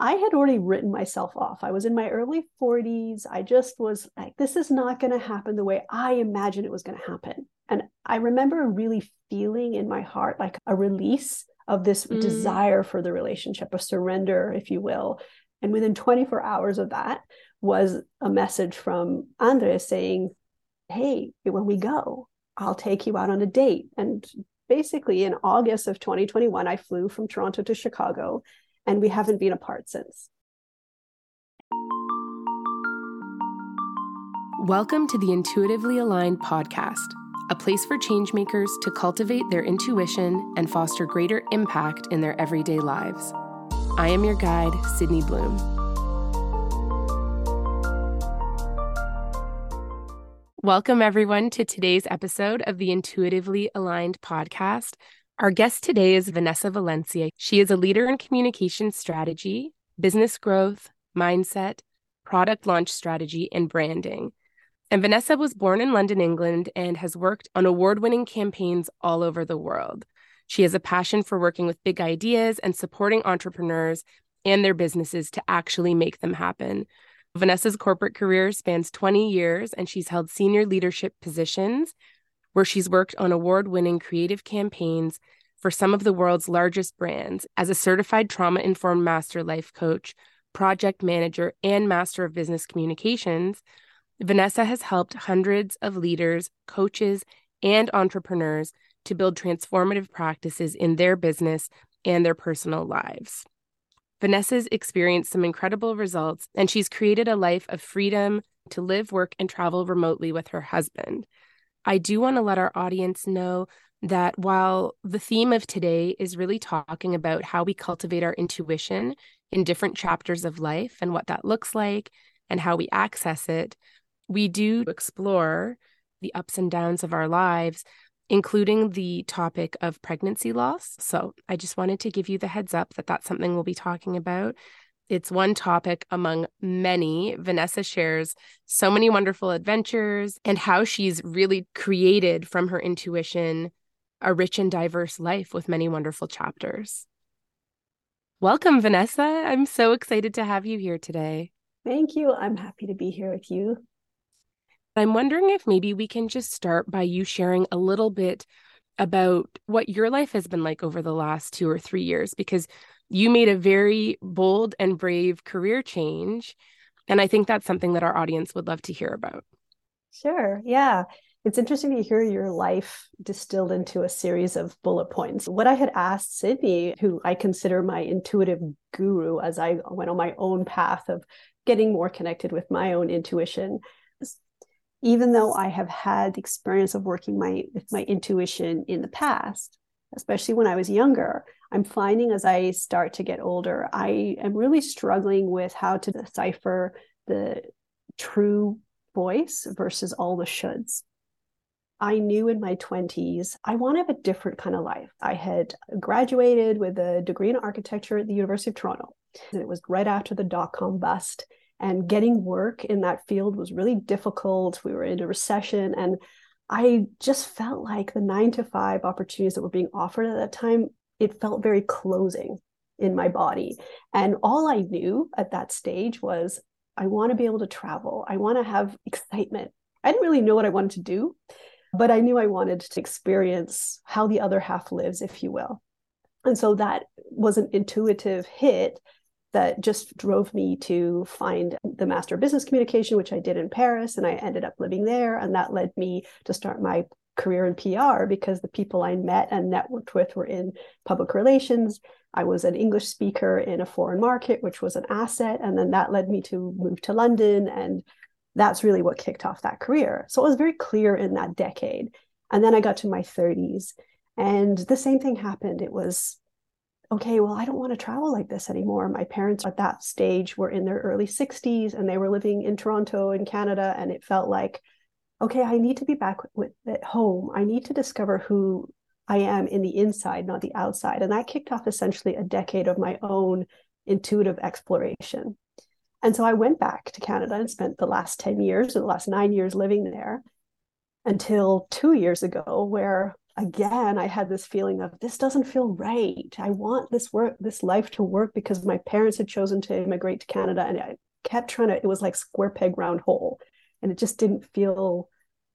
I had already written myself off. I was in my early 40s. I just was like, this is not going to happen the way I imagined it was going to happen. And I remember really feeling in my heart like a release of this mm. desire for the relationship, a surrender, if you will. And within 24 hours of that was a message from Andres saying, Hey, when we go, I'll take you out on a date. And basically, in August of 2021, I flew from Toronto to Chicago and we haven't been apart since. Welcome to the Intuitively Aligned podcast, a place for changemakers to cultivate their intuition and foster greater impact in their everyday lives. I am your guide, Sydney Bloom. Welcome, everyone, to today's episode of the Intuitively Aligned podcast. Our guest today is Vanessa Valencia. She is a leader in communication strategy, business growth, mindset, product launch strategy, and branding. And Vanessa was born in London, England, and has worked on award winning campaigns all over the world. She has a passion for working with big ideas and supporting entrepreneurs and their businesses to actually make them happen. Vanessa's corporate career spans 20 years, and she's held senior leadership positions where she's worked on award winning creative campaigns for some of the world's largest brands as a certified trauma informed master life coach, project manager, and master of business communications. Vanessa has helped hundreds of leaders, coaches, and entrepreneurs to build transformative practices in their business and their personal lives. Vanessa's experienced some incredible results, and she's created a life of freedom to live, work, and travel remotely with her husband. I do want to let our audience know that while the theme of today is really talking about how we cultivate our intuition in different chapters of life and what that looks like and how we access it, we do explore the ups and downs of our lives, including the topic of pregnancy loss. So I just wanted to give you the heads up that that's something we'll be talking about. It's one topic among many. Vanessa shares so many wonderful adventures and how she's really created from her intuition a rich and diverse life with many wonderful chapters. Welcome, Vanessa. I'm so excited to have you here today. Thank you. I'm happy to be here with you. I'm wondering if maybe we can just start by you sharing a little bit about what your life has been like over the last two or three years, because you made a very bold and brave career change. And I think that's something that our audience would love to hear about. Sure. Yeah. It's interesting to hear your life distilled into a series of bullet points. What I had asked Sydney, who I consider my intuitive guru as I went on my own path of getting more connected with my own intuition, even though I have had the experience of working my with my intuition in the past, especially when I was younger, I'm finding as I start to get older, I am really struggling with how to decipher the true voice versus all the shoulds. I knew in my 20s, I want to have a different kind of life. I had graduated with a degree in architecture at the University of Toronto. And it was right after the dot com bust. And getting work in that field was really difficult. We were in a recession. And I just felt like the nine to five opportunities that were being offered at that time it felt very closing in my body. And all I knew at that stage was I want to be able to travel. I want to have excitement. I didn't really know what I wanted to do, but I knew I wanted to experience how the other half lives, if you will. And so that was an intuitive hit that just drove me to find the Master of Business Communication, which I did in Paris, and I ended up living there. And that led me to start my career in PR because the people I met and networked with were in public relations. I was an English speaker in a foreign market, which was an asset. And then that led me to move to London. And that's really what kicked off that career. So it was very clear in that decade. And then I got to my 30s and the same thing happened. It was, okay, well, I don't want to travel like this anymore. My parents at that stage were in their early 60s and they were living in Toronto in Canada. And it felt like, okay, I need to be back with at home. I need to discover who I am in the inside, not the outside. And that kicked off essentially a decade of my own intuitive exploration. And so I went back to Canada and spent the last 10 years or the last nine years living there until two years ago, where again, I had this feeling of this doesn't feel right. I want this work, this life to work because my parents had chosen to immigrate to Canada and I kept trying to, it was like square peg round hole. And it just didn't feel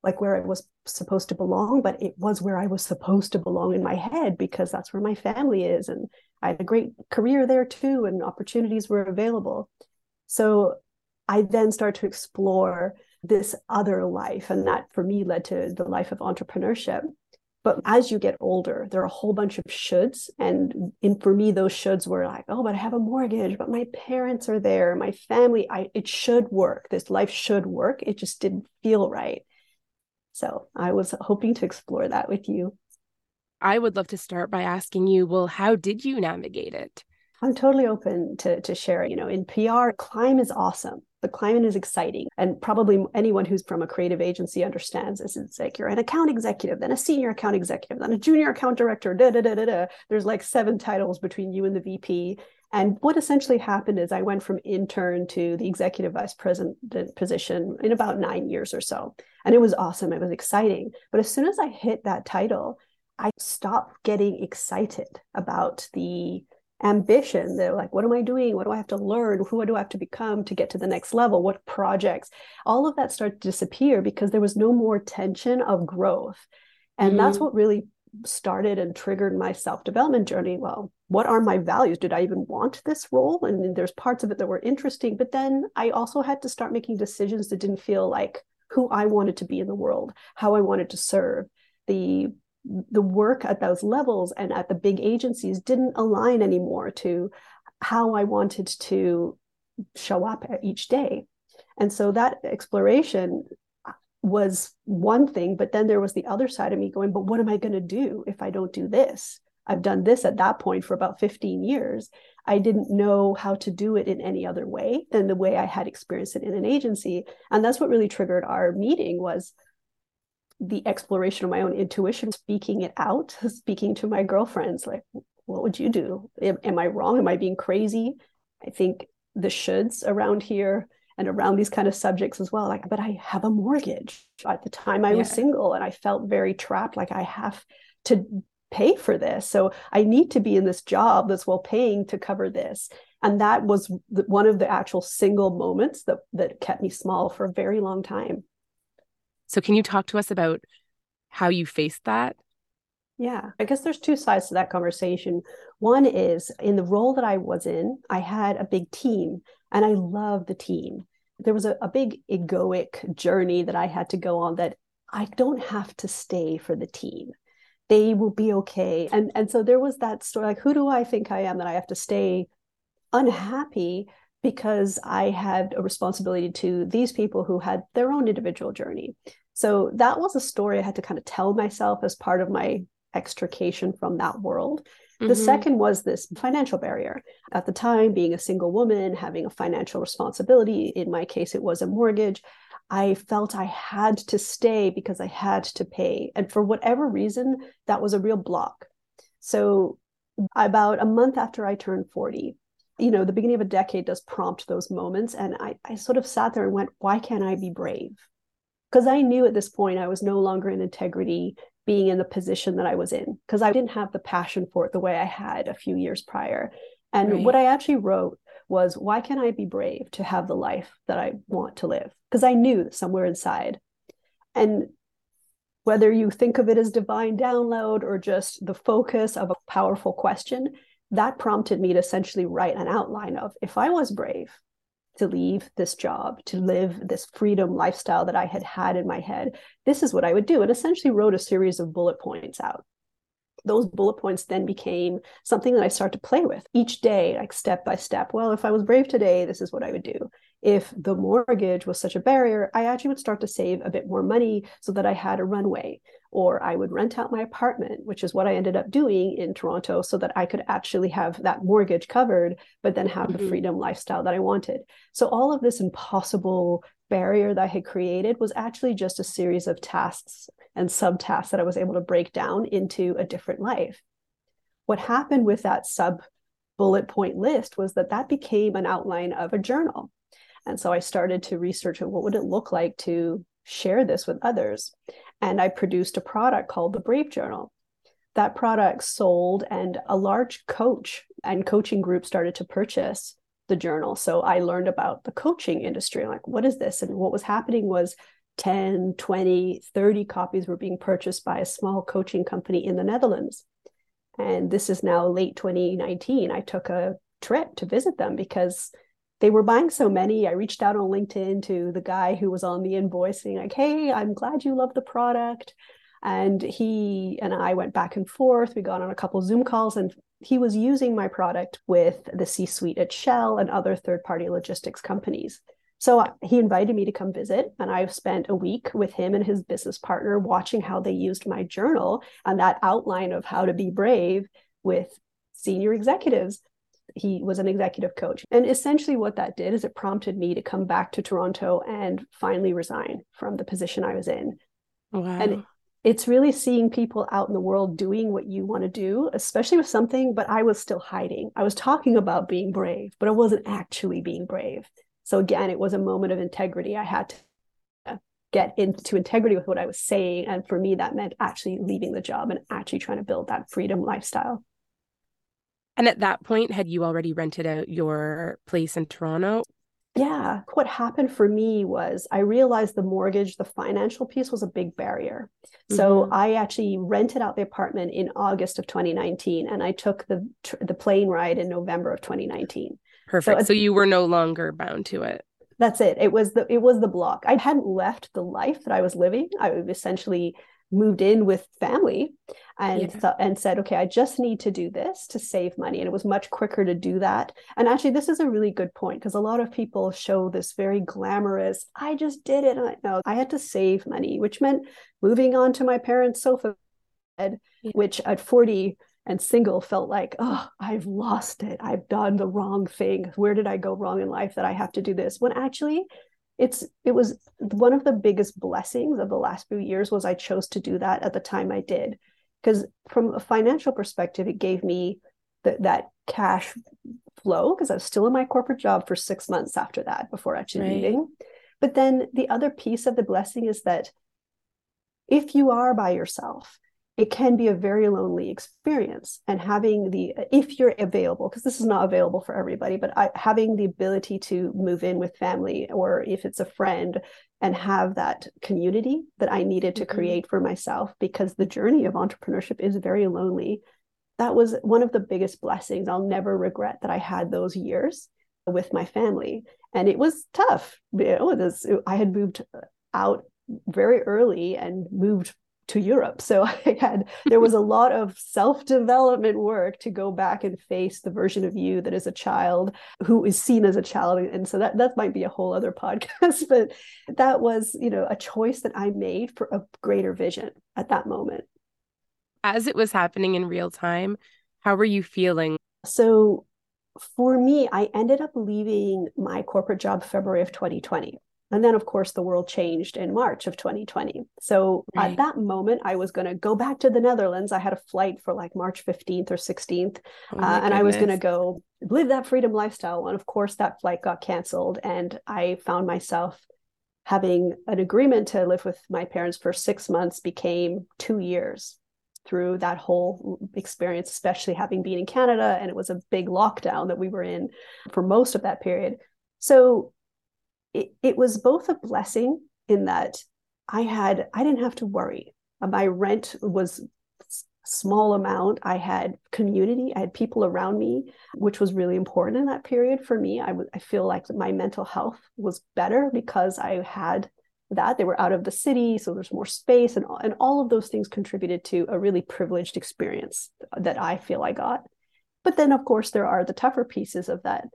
like where I was supposed to belong, but it was where I was supposed to belong in my head because that's where my family is. And I had a great career there too, and opportunities were available. So I then started to explore this other life. And that for me led to the life of entrepreneurship. But as you get older, there are a whole bunch of shoulds. And in, for me, those shoulds were like, oh, but I have a mortgage, but my parents are there, my family, I it should work. This life should work. It just didn't feel right. So I was hoping to explore that with you. I would love to start by asking you, well, how did you navigate it? I'm totally open to, to share. You know, in PR, climb is awesome. The climate is exciting. And probably anyone who's from a creative agency understands this. It's like you're an account executive, then a senior account executive, then a junior account director, da da da da da. There's like seven titles between you and the VP. And what essentially happened is I went from intern to the executive vice president position in about nine years or so. And it was awesome. It was exciting. But as soon as I hit that title, I stopped getting excited about the ambition. They're like, what am I doing? What do I have to learn? Who do I have to become to get to the next level? What projects? All of that started to disappear because there was no more tension of growth. And mm-hmm. that's what really started and triggered my self development journey. Well, what are my values? Did I even want this role? And there's parts of it that were interesting, but then I also had to start making decisions that didn't feel like who I wanted to be in the world, how I wanted to serve. The the work at those levels and at the big agencies didn't align anymore to how I wanted to show up each day. And so that exploration was one thing, but then there was the other side of me going, but what am I going to do if I don't do this? I've done this at that point for about 15 years. I didn't know how to do it in any other way than the way I had experienced it in an agency. And that's what really triggered our meeting was the exploration of my own intuition, speaking it out, speaking to my girlfriends, like, what would you do? Am, am I wrong? Am I being crazy? I think the shoulds around here and around these kind of subjects as well like but i have a mortgage at the time i yeah. was single and i felt very trapped like i have to pay for this so i need to be in this job that's well paying to cover this and that was the, one of the actual single moments that that kept me small for a very long time so can you talk to us about how you faced that yeah, I guess there's two sides to that conversation. One is in the role that I was in, I had a big team and I love the team. There was a, a big egoic journey that I had to go on that I don't have to stay for the team. They will be okay. And and so there was that story like who do I think I am that I have to stay unhappy because I had a responsibility to these people who had their own individual journey. So that was a story I had to kind of tell myself as part of my extrication from that world. Mm-hmm. The second was this financial barrier. At the time, being a single woman, having a financial responsibility, in my case, it was a mortgage. I felt I had to stay because I had to pay. And for whatever reason, that was a real block. So, about a month after I turned 40, you know, the beginning of a decade does prompt those moments. And I, I sort of sat there and went, why can't I be brave? Because I knew at this point I was no longer in integrity being in the position that I was in because I didn't have the passion for it the way I had a few years prior. And right. what I actually wrote was, why can't I be brave to have the life that I want to live? Because I knew somewhere inside. And whether you think of it as divine download or just the focus of a powerful question, that prompted me to essentially write an outline of if I was brave, to leave this job, to live this freedom lifestyle that I had had in my head. This is what I would do. And essentially wrote a series of bullet points out. Those bullet points then became something that I started to play with each day, like step by step. Well, if I was brave today, this is what I would do. If the mortgage was such a barrier, I actually would start to save a bit more money so that I had a runway or I would rent out my apartment, which is what I ended up doing in Toronto, so that I could actually have that mortgage covered, but then have mm-hmm. the freedom lifestyle that I wanted. So, all of this impossible barrier that I had created was actually just a series of tasks and subtasks that I was able to break down into a different life. What happened with that sub bullet point list was that that became an outline of a journal. And so I started to research what would it look like to share this with others. And I produced a product called the Brave Journal. That product sold, and a large coach and coaching group started to purchase the journal. So I learned about the coaching industry. like, what is this? And what was happening was 10, 20, 30 copies were being purchased by a small coaching company in the Netherlands. And this is now late 2019. I took a trip to visit them because they were buying so many. I reached out on LinkedIn to the guy who was on the invoice saying, like, hey, I'm glad you love the product. And he and I went back and forth. We got on a couple Zoom calls and he was using my product with the C suite at Shell and other third party logistics companies. So he invited me to come visit, and I spent a week with him and his business partner watching how they used my journal and that outline of how to be brave with senior executives. He was an executive coach. And essentially, what that did is it prompted me to come back to Toronto and finally resign from the position I was in. Wow. And it's really seeing people out in the world doing what you want to do, especially with something, but I was still hiding. I was talking about being brave, but I wasn't actually being brave. So again, it was a moment of integrity. I had to get into integrity with what I was saying. And for me, that meant actually leaving the job and actually trying to build that freedom lifestyle. And at that point, had you already rented out your place in Toronto? Yeah. What happened for me was I realized the mortgage, the financial piece was a big barrier. Mm-hmm. So I actually rented out the apartment in August of 2019 and I took the the plane ride in November of 2019. Perfect. So, so you were no longer bound to it. That's it. It was the it was the block. I hadn't left the life that I was living. I essentially moved in with family and yeah. th- and said okay i just need to do this to save money. And it was much quicker to do that. And actually this is a really good point because a lot of people show this very glamorous i just did it. And i know i had to save money which meant moving on to my parents sofa bed yeah. which at 40 and single felt like oh i've lost it. I've done the wrong thing. Where did i go wrong in life that i have to do this? When actually it's it was one of the biggest blessings of the last few years was i chose to do that at the time i did because from a financial perspective it gave me the, that cash flow because i was still in my corporate job for six months after that before actually right. leaving but then the other piece of the blessing is that if you are by yourself it can be a very lonely experience and having the if you're available because this is not available for everybody but I, having the ability to move in with family or if it's a friend and have that community that i needed to mm-hmm. create for myself because the journey of entrepreneurship is very lonely that was one of the biggest blessings i'll never regret that i had those years with my family and it was tough you know, was, i had moved out very early and moved to Europe. So I had there was a lot of self-development work to go back and face the version of you that is a child who is seen as a child. And so that that might be a whole other podcast. But that was, you know, a choice that I made for a greater vision at that moment. As it was happening in real time, how were you feeling? So for me, I ended up leaving my corporate job February of 2020. And then, of course, the world changed in March of 2020. So right. at that moment, I was going to go back to the Netherlands. I had a flight for like March 15th or 16th, oh uh, and I was going to go live that freedom lifestyle. And of course, that flight got canceled. And I found myself having an agreement to live with my parents for six months became two years through that whole experience, especially having been in Canada. And it was a big lockdown that we were in for most of that period. So it, it was both a blessing in that I had I didn't have to worry. Uh, my rent was small amount. I had community. I had people around me, which was really important in that period for me. I, w- I feel like my mental health was better because I had that. They were out of the city, so there's more space, and and all of those things contributed to a really privileged experience that I feel I got. But then, of course, there are the tougher pieces of that.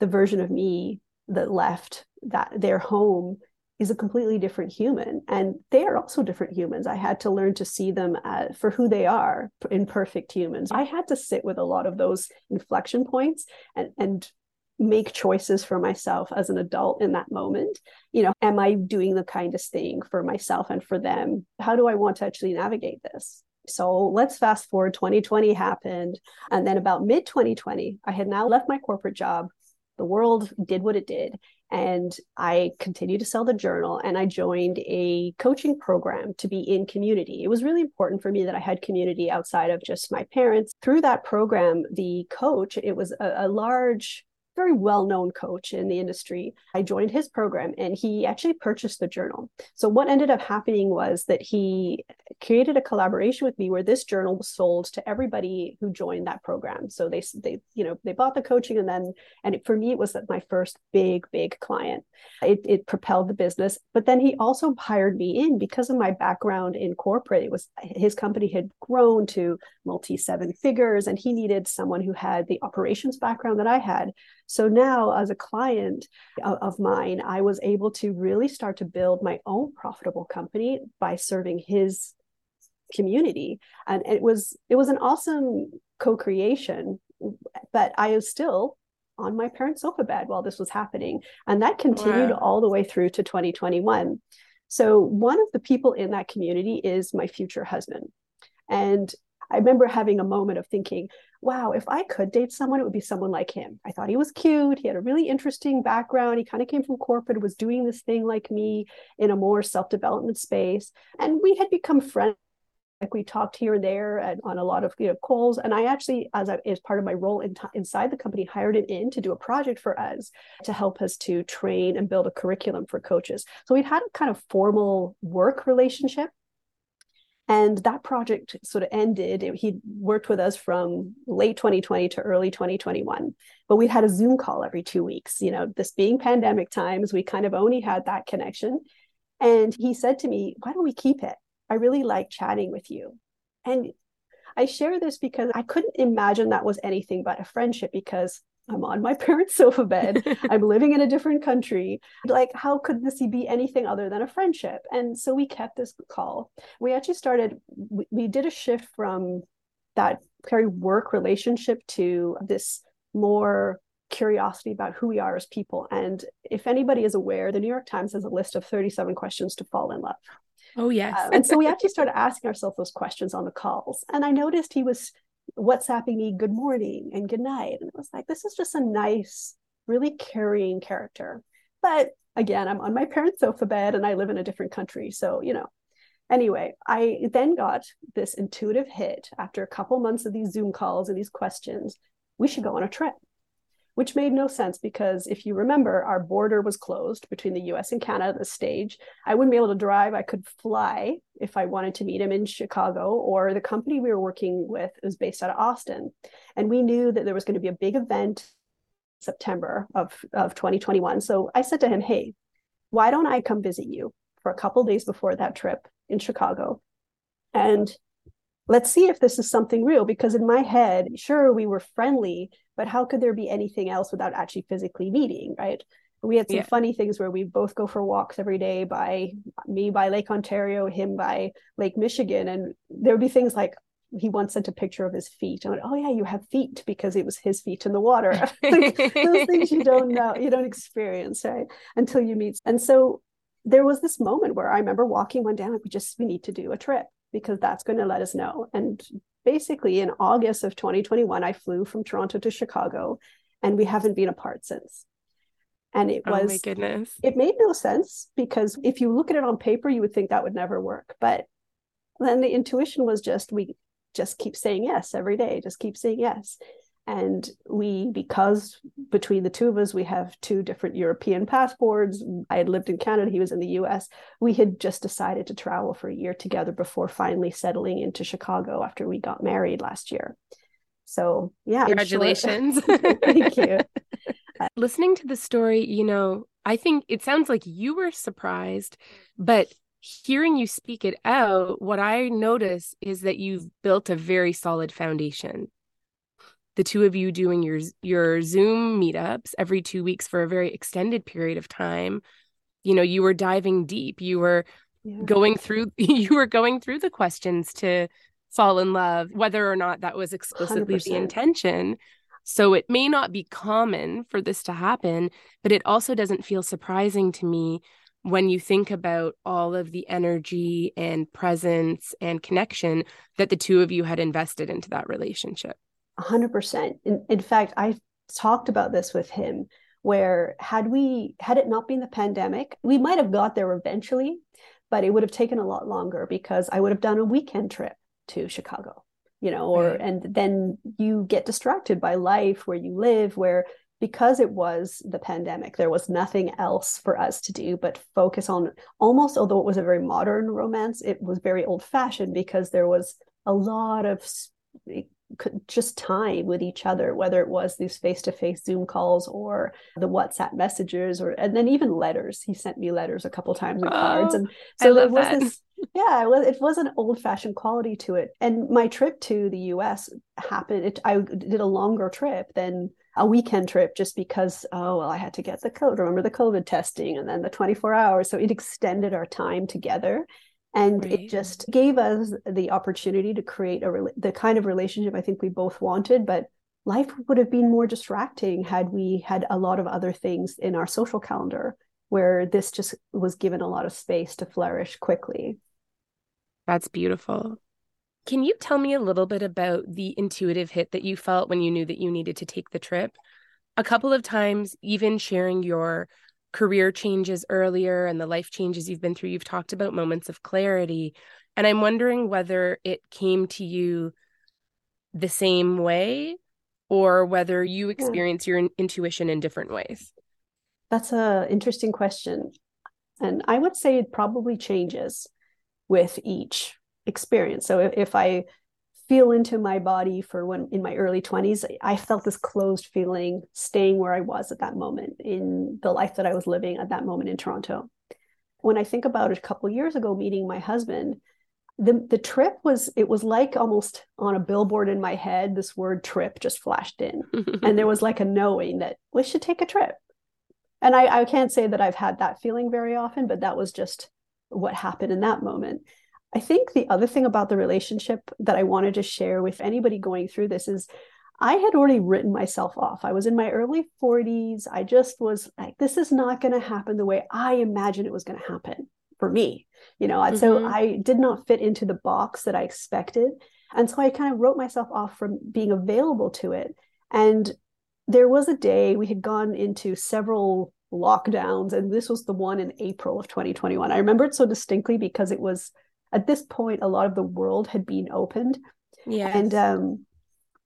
The version of me that left that their home is a completely different human. And they are also different humans. I had to learn to see them as, for who they are imperfect humans. I had to sit with a lot of those inflection points and and make choices for myself as an adult in that moment. You know am i doing the kindest thing for myself and for them? How do i want to actually navigate this? So let's fast forward 2020 happened. And then about mid 2020 i had now left my corporate job the world did what it did. And I continued to sell the journal and I joined a coaching program to be in community. It was really important for me that I had community outside of just my parents. Through that program, the coach, it was a, a large very well known coach in the industry. I joined his program and he actually purchased the journal. So, what ended up happening was that he created a collaboration with me where this journal was sold to everybody who joined that program. So, they, they you know, they bought the coaching and then, and it, for me, it was my first big, big client. It, it propelled the business. But then he also hired me in because of my background in corporate. It was his company had grown to multi seven figures and he needed someone who had the operations background that I had. So now, as a client of mine, I was able to really start to build my own profitable company by serving his community, and it was it was an awesome co-creation. But I was still on my parents' sofa bed while this was happening, and that continued wow. all the way through to 2021. So one of the people in that community is my future husband, and I remember having a moment of thinking, wow, if I could date someone, it would be someone like him. I thought he was cute. He had a really interesting background. He kind of came from corporate, was doing this thing like me in a more self development space. And we had become friends. Like we talked here and there and on a lot of you know calls, and I actually, as I, as part of my role in t- inside the company, hired him in to do a project for us to help us to train and build a curriculum for coaches. So we'd had a kind of formal work relationship, and that project sort of ended. He worked with us from late 2020 to early 2021. But we had a Zoom call every two weeks. You know, this being pandemic times, we kind of only had that connection. And he said to me, Why don't we keep it? I really like chatting with you. And I share this because I couldn't imagine that was anything but a friendship because I'm on my parents' sofa bed. I'm living in a different country. Like, how could this be anything other than a friendship? And so we kept this call. We actually started, we, we did a shift from that very work relationship to this more curiosity about who we are as people. And if anybody is aware, the New York Times has a list of 37 questions to fall in love. Oh, yes. um, and so we actually started asking ourselves those questions on the calls. And I noticed he was WhatsApping me good morning and good night. And it was like, this is just a nice, really carrying character. But again, I'm on my parents' sofa bed and I live in a different country. So, you know, anyway, I then got this intuitive hit after a couple months of these Zoom calls and these questions. We should go on a trip which made no sense because if you remember, our border was closed between the US and Canada at this stage. I wouldn't be able to drive. I could fly if I wanted to meet him in Chicago, or the company we were working with was based out of Austin. And we knew that there was going to be a big event September of, of 2021. So I said to him, Hey, why don't I come visit you for a couple days before that trip in Chicago? And let's see if this is something real. Because in my head, sure, we were friendly, but how could there be anything else without actually physically meeting right we had some yeah. funny things where we both go for walks every day by me by lake ontario him by lake michigan and there would be things like he once sent a picture of his feet. I went, oh yeah, you have feet because it was his feet in the water. Those things you don't know, you don't experience, right? Until you meet. And so there was this moment where I remember walking one day, like we just we need to do a trip because that's going to let us know. And basically in August of 2021, I flew from Toronto to Chicago and we haven't been apart since. And it was, oh my goodness, it made no sense because if you look at it on paper, you would think that would never work. But then the intuition was just, we just keep saying yes every day, just keep saying yes and we because between the two of us we have two different european passports. I had lived in canada he was in the us we had just decided to travel for a year together before finally settling into chicago after we got married last year. So yeah congratulations. thank you. Listening to the story you know i think it sounds like you were surprised but hearing you speak it out what i notice is that you've built a very solid foundation the two of you doing your your Zoom meetups every 2 weeks for a very extended period of time you know you were diving deep you were yeah. going through you were going through the questions to fall in love whether or not that was explicitly 100%. the intention so it may not be common for this to happen but it also doesn't feel surprising to me when you think about all of the energy and presence and connection that the two of you had invested into that relationship 100%. In, in fact, I talked about this with him where had we had it not been the pandemic we might have got there eventually but it would have taken a lot longer because i would have done a weekend trip to chicago you know or right. and then you get distracted by life where you live where because it was the pandemic there was nothing else for us to do but focus on almost although it was a very modern romance it was very old fashioned because there was a lot of just time with each other whether it was these face-to-face zoom calls or the whatsapp messages or and then even letters. He sent me letters a couple times and oh, cards and so there was that. this yeah it was, it was an old-fashioned quality to it. And my trip to the us happened it, i did a longer trip than a weekend trip just because oh well i had to get the code remember the covid testing and then the 24 hours. So it extended our time together and right. it just gave us the opportunity to create a the kind of relationship i think we both wanted but life would have been more distracting had we had a lot of other things in our social calendar where this just was given a lot of space to flourish quickly. That's beautiful. Can you tell me a little bit about the intuitive hit that you felt when you knew that you needed to take the trip? A couple of times even sharing your career changes earlier and the life changes you've been through, you've talked about moments of clarity. And I'm wondering whether it came to you the same way or whether you hmm. experience yeah. your intuition in different ways. That's a interesting question. And I would say it probably changes with each experience. So if, if I feel into my body for when in my early 20s i felt this closed feeling staying where i was at that moment in the life that i was living at that moment in toronto. When i think about a couple years ago meeting my husband the, the trip was it was like almost on a billboard in my head this word trip just flashed in. And there was like a knowing that we should take a trip. And I, I can't say that i've had that feeling very often but that was just what happened in that moment I think the other thing about the relationship that I wanted to share with anybody going through this is I had already written myself off. I was in my early 40s. I just was like, this is not going to happen the way I imagined it was going to happen for me. You know, mm-hmm. so I did not fit into the box that I expected. And so I kind of wrote myself off from being available to it. And there was a day we had gone into several lockdowns, and this was the one in April of 2021. I remember it so distinctly because it was at this point a lot of the world had been opened yeah and um,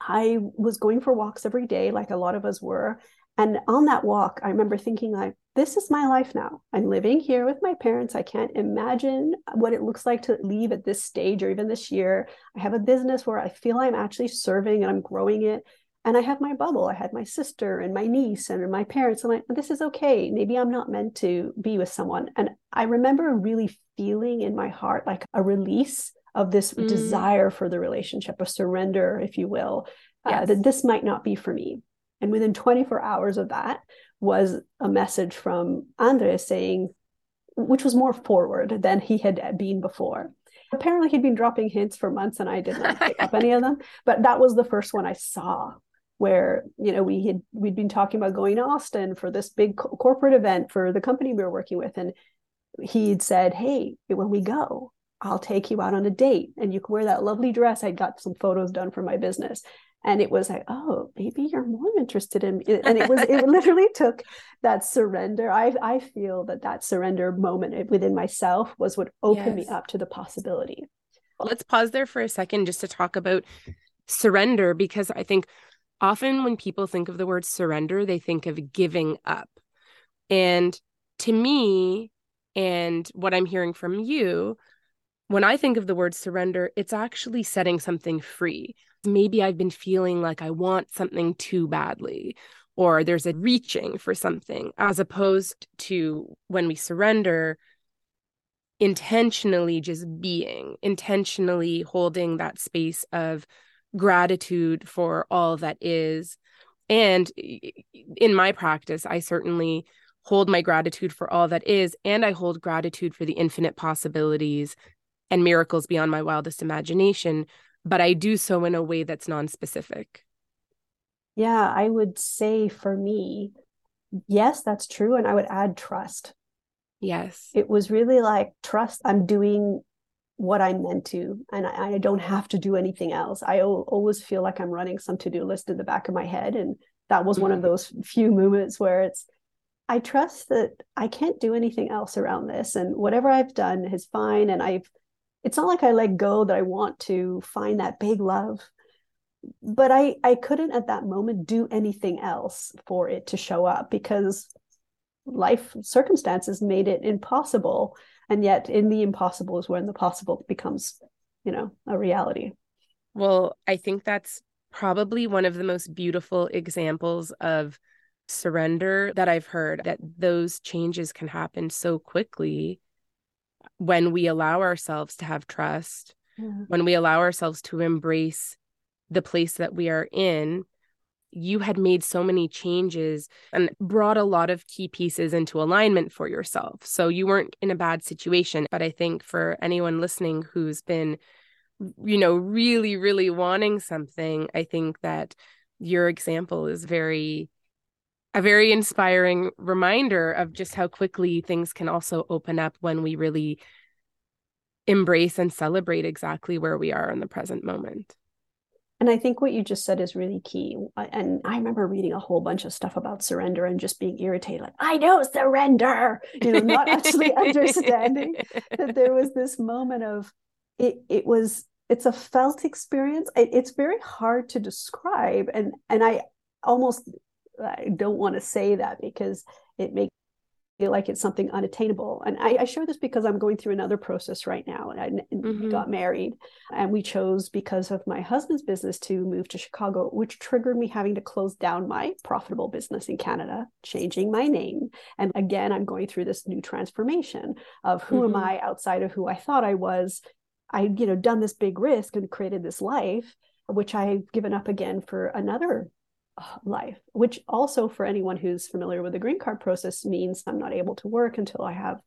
i was going for walks every day like a lot of us were. And on that walk i remember thinking like this is my life now. I'm living here with my parents. I can't imagine what it looks like to leave at this stage or even this year. I have a business where i feel i'm actually serving and i'm growing it and I have my bubble. I had my sister and my niece and my parents. I'm like, this is okay. Maybe I'm not meant to be with someone. And I remember really feeling in my heart like a release of this mm. desire for the relationship, a surrender, if you will, uh, yes. uh, that this might not be for me. And within 24 hours of that was a message from Andres saying, which was more forward than he had been before. Apparently, he'd been dropping hints for months and I didn't pick up any of them. But that was the first one I saw where you know we had we'd been talking about going to Austin for this big co- corporate event for the company we were working with and he'd said hey when we go I'll take you out on a date and you can wear that lovely dress. I'd got some photos done for my business. And it was like oh maybe you're more interested in me. And it was it literally took that surrender. I I feel that that surrender moment within myself was what opened yes. me up to the possibility. Let's pause there for a second just to talk about surrender because I think often when people think of the word surrender, they think of giving up. And to me, and what I'm hearing from you, when I think of the word surrender, it's actually setting something free. Maybe I've been feeling like I want something too badly, or there's a reaching for something, as opposed to when we surrender, intentionally just being, intentionally holding that space of gratitude for all that is. And in my practice, I certainly hold my gratitude for all that is, and I hold gratitude for the infinite possibilities and miracles beyond my wildest imagination. But I do so in a way that's non-specific. Yeah, I would say for me, yes, that's true. And I would add trust. Yes. It was really like trust I'm doing what I'm meant to, and I, I don't have to do anything else. I always feel like I'm running some to do list in the back of my head, and that was one of mm-hmm. those few moments where it's I trust that I can't do anything else around this and whatever I've done is fine and I've it's not like I let go that I want to find that big love but I I couldn't at that moment do anything else for it to show up because life circumstances made it impossible and yet in the impossible is when the possible becomes you know a reality well i think that's probably one of the most beautiful examples of surrender that i've heard that those changes can happen so quickly when we allow ourselves to have trust yeah. when we allow ourselves to embrace the place that we are in you had made so many changes and brought a lot of key pieces into alignment for yourself. So you weren't in a bad situation. But I think for anyone listening who's been, you know, really, really wanting something, I think that your example is very, a very inspiring reminder of just how quickly things can also open up when we really embrace and celebrate exactly where we are in the present moment. And I think what you just said is really key. And I remember reading a whole bunch of stuff about surrender and just being irritated, like, I know surrender, you know, not actually understanding that there was this moment of it, it was, it's a felt experience. It, it's very hard to describe. And, and I almost, I don't want to say that because it makes feel like it's something unattainable. And I, I share this because I'm going through another process right now. And I mm-hmm. got married, and we chose because of my husband's business to move to Chicago, which triggered me having to close down my profitable business in Canada, changing my name. And again, I'm going through this new transformation of who mm-hmm. am I outside of who I thought I was. I, you know, done this big risk and created this life, which I've given up again for another life, which also for anyone who's familiar with the green card process means I'm not able to work until I have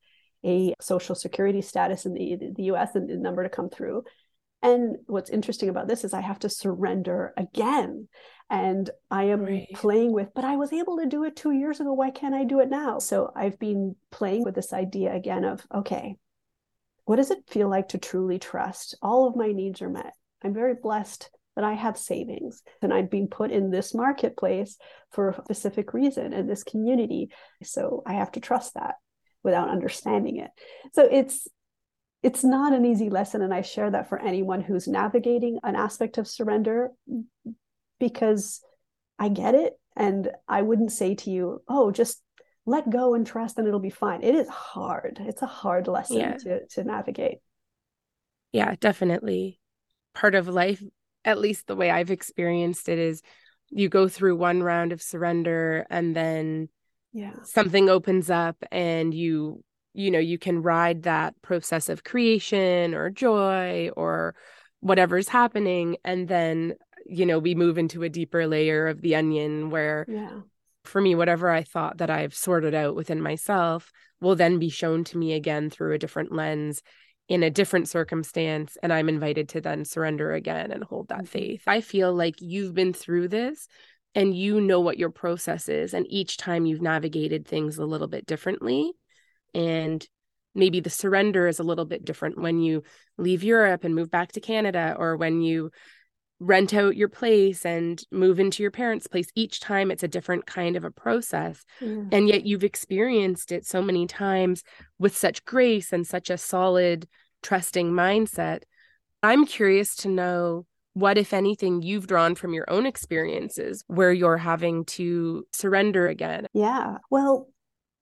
a social security status in the, the US and the number to come through. And what's interesting about this is I have to surrender again. And I am right. playing with, but I was able to do it two years ago. Why can't I do it now? So I've been playing with this idea again of, okay, what does it feel like to truly trust? All of my needs are met. I'm very blessed that I have savings and I've been put in this marketplace for a specific reason in this community. So I have to trust that without understanding it. So it's it's not an easy lesson and I share that for anyone who's navigating an aspect of surrender because I get it and I wouldn't say to you, "Oh, just let go and trust and it'll be fine." It is hard. It's a hard lesson yeah. to to navigate. Yeah, definitely. Part of life at least the way I've experienced it is you go through one round of surrender and then yeah. something opens up and you you know you can ride that process of creation or joy or whatever's happening. And then you know we move into a deeper layer of the onion where yeah. for me whatever i thought that i've sorted out within myself will then be shown to me again through a different lens in a different circumstance and I'm invited to then surrender again and hold that mm-hmm. faith. I feel like you've been through this and you know what your process is and each time you've navigated things a little bit differently and maybe the surrender is a little bit different when you leave Europe and move back to Canada or when you rent out your place and move into your parents' place. Each time it's a different kind of a process. Mm. And yet you've experienced it so many times with such grace and such a solid, trusting mindset. I'm curious to know what, if anything, you've drawn from your own experiences where you're having to surrender again. Yeah. Well,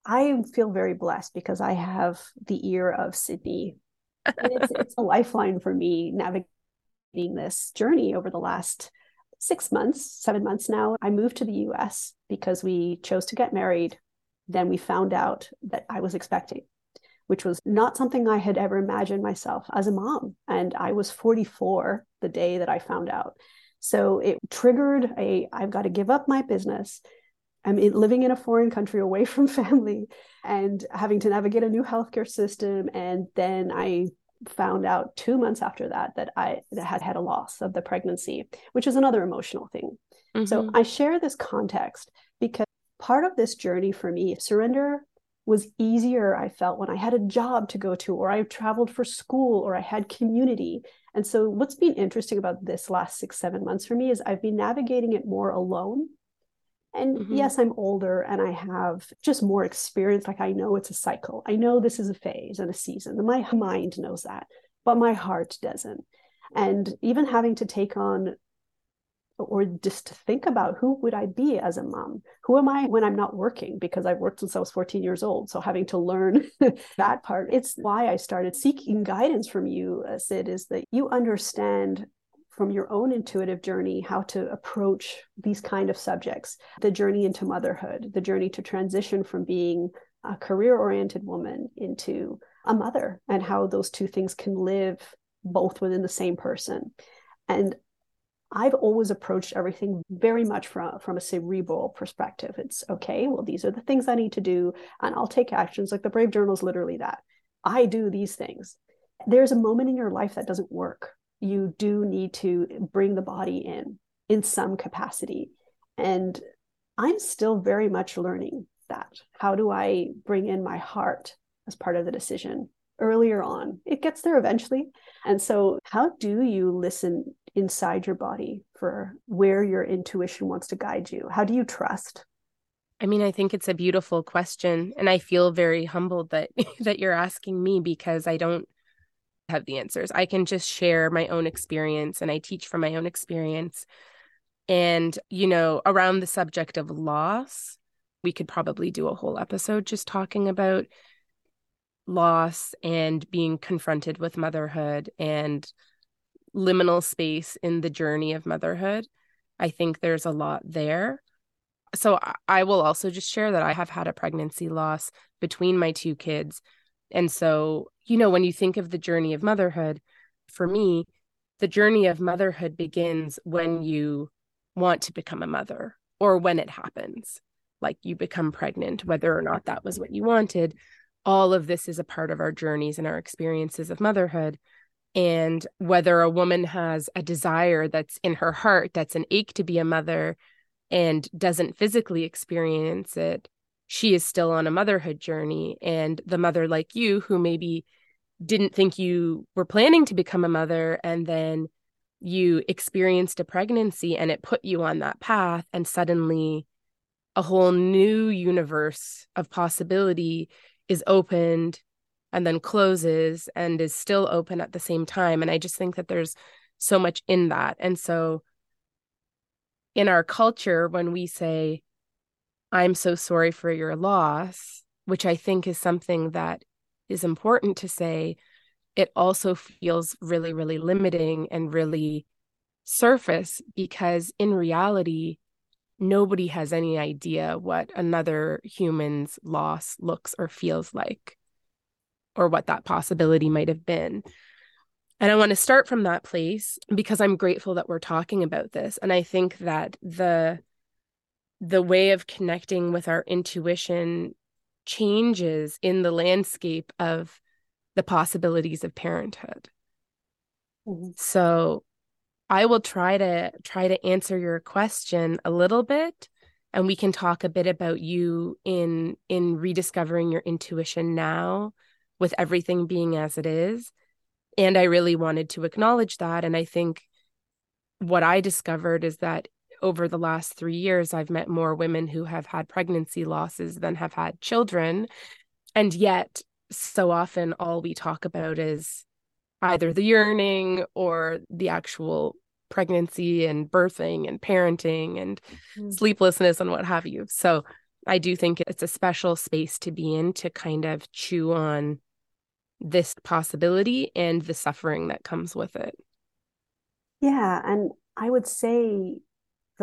I feel very blessed because I have the ear of Sydney. it's, it's a lifeline for me navigating this journey over the last six months, seven months now. I moved to the US because we chose to get married. Then we found out that I was expecting, which was not something I had ever imagined myself as a mom. And I was 44 the day that I found out. So it triggered a I've got to give up my business. I'm living in a foreign country away from family and having to navigate a new healthcare system. And then I found out two months after that that I had had a loss of the pregnancy, which is another emotional thing. Mm-hmm. So I share this context because part of this journey for me, surrender was easier, I felt, when I had a job to go to, or I traveled for school, or I had community. And so, what's been interesting about this last six, seven months for me is I've been navigating it more alone And mm-hmm. yes, I'm older and I have just more experience. Like I know it's a cycle. I know this is a phase and a season. My mind knows that, but my heart doesn't. And even having to take on or just to think about who would I be as a mom? Who am I when I'm not working? Because I've worked since I was 14 years old. So having to learn that part, it's why I started seeking guidance from you, uh, Sid, is that you understand from your own intuitive journey how to approach these kind of subjects the journey into motherhood the journey to transition from being a career oriented woman into a mother and how those two things can live both within the same person and I've always approached everything very much from, from a cerebral perspective. It's okay, well, these are the things I need to do, and I'll take actions. Like the Brave Journal is literally that. I do these things. There's a moment in your life that doesn't work. You do need to bring the body in in some capacity. And I'm still very much learning that. How do I bring in my heart as part of the decision earlier on? It gets there eventually. And so, how do you listen inside your body for where your intuition wants to guide you? How do you trust? I mean, I think it's a beautiful question and I feel very humbled that that you're asking me because I don't have the answers. I can just share my own experience and I teach from my own experience. And, you know, around the subject of loss, we could probably do a whole episode just talking about loss and being confronted with motherhood and liminal space in the journey of motherhood. I think there's a lot there. So I will also just share that I have had a pregnancy loss between my two kids. And so, you know, when you think of the journey of motherhood, for me, the journey of motherhood begins when you want to become a mother or when it happens, like you become pregnant, whether or not that was what you wanted. All of this is a part of our journeys and our experiences of motherhood and whether a woman has a desire that's in her heart that's an ache to be a mother and doesn't physically experience it she is still on a motherhood journey and the mother like you who maybe didn't think you were planning to become a mother and then you experienced a pregnancy and it put you on that path and suddenly a whole new universe of possibility is opened and then closes and is still open at the same time. And I just think that there's so much in that. And so in our culture, when we say, I'm so sorry for your loss, which I think is something that is important to say, it also feels really, really limiting and really surface because in reality, nobody has any idea what another human's loss looks or feels like or what that possibility might have been. And I want to start from that place because I'm grateful that we're talking about this. And I think that the the way of connecting with our intuition changes in the landscape of the possibilities of parenthood. Mm-hmm. So I will try to try to answer your question a little bit and we can talk a bit about you in in rediscovering your intuition now with everything being as it is. And I really wanted to acknowledge that. And I think what I discovered is that over the last three years, I've met more women who have had pregnancy losses than have had children. And yet, so often, all we talk about is either the yearning or the actual pregnancy and birthing and parenting and mm-hmm. sleeplessness and what have you. So, I do think it's a special space to be in to kind of chew on this possibility and the suffering that comes with it. Yeah. And I would say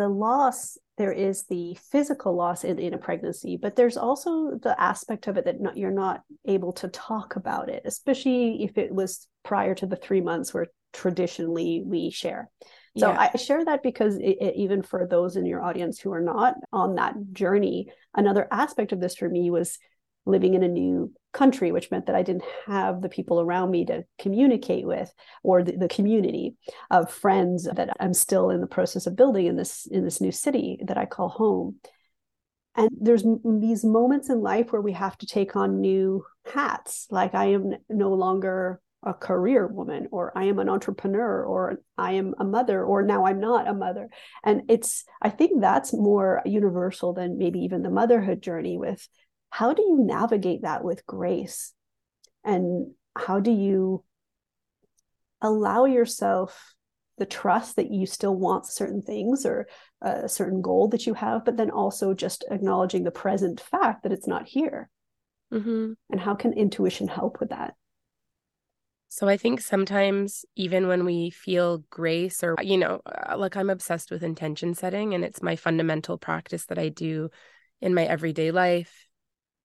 the loss, there is the physical loss in, in a pregnancy, but there's also the aspect of it that not, you're not able to talk about it, especially if it was prior to the three months where traditionally we share. So yeah. I share that because it, it, even for those in your audience who are not on that journey, another aspect of this for me was living in a new country, which meant that I didn't have the people around me to communicate with or the, the, community of friends that I'm still in the process of building in this in this new city that I call home. And there's these moments in life where we have to take on new hats. Like I am no longer a career woman or i am an entrepreneur or i am a mother or now i'm not a mother and it's i think that's more universal than maybe even the motherhood journey with how do you navigate that with grace? And how do you allow yourself the trust that you still want certain things or a certain goal that you have but then also just acknowledging the present fact that it's not here? Mm-hmm. and how can intuition help with that? So I think sometimes even when we feel grace or you know uh, like I'm obsessed with intention setting and it's my fundamental practice that I do in my everyday life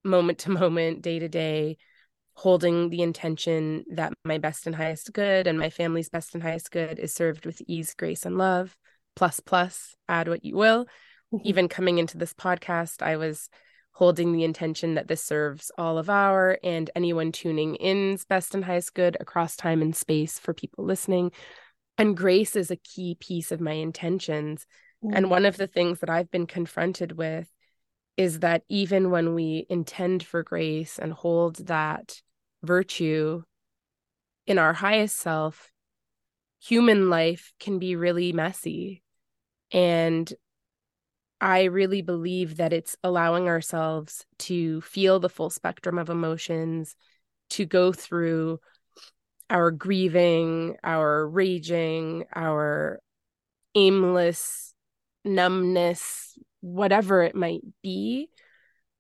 moment to moment day to day holding the intention that my best and highest good and my family's best and highest good is served with ease grace and love plus plus add what you will mm-hmm. even coming into this podcast I was holding the intention that this serves all of our and anyone tuning in's best and highest good across time and space for people listening. And grace is a key piece of my intentions. Mm. And one of the things that I've been confronted with is that even when we intend for grace and hold that virtue in our highest self, human life can be really messy. And I really believe that it's allowing ourselves to feel the full spectrum of emotions, to go through our grieving, our raging, our aimless numbness, whatever it might be.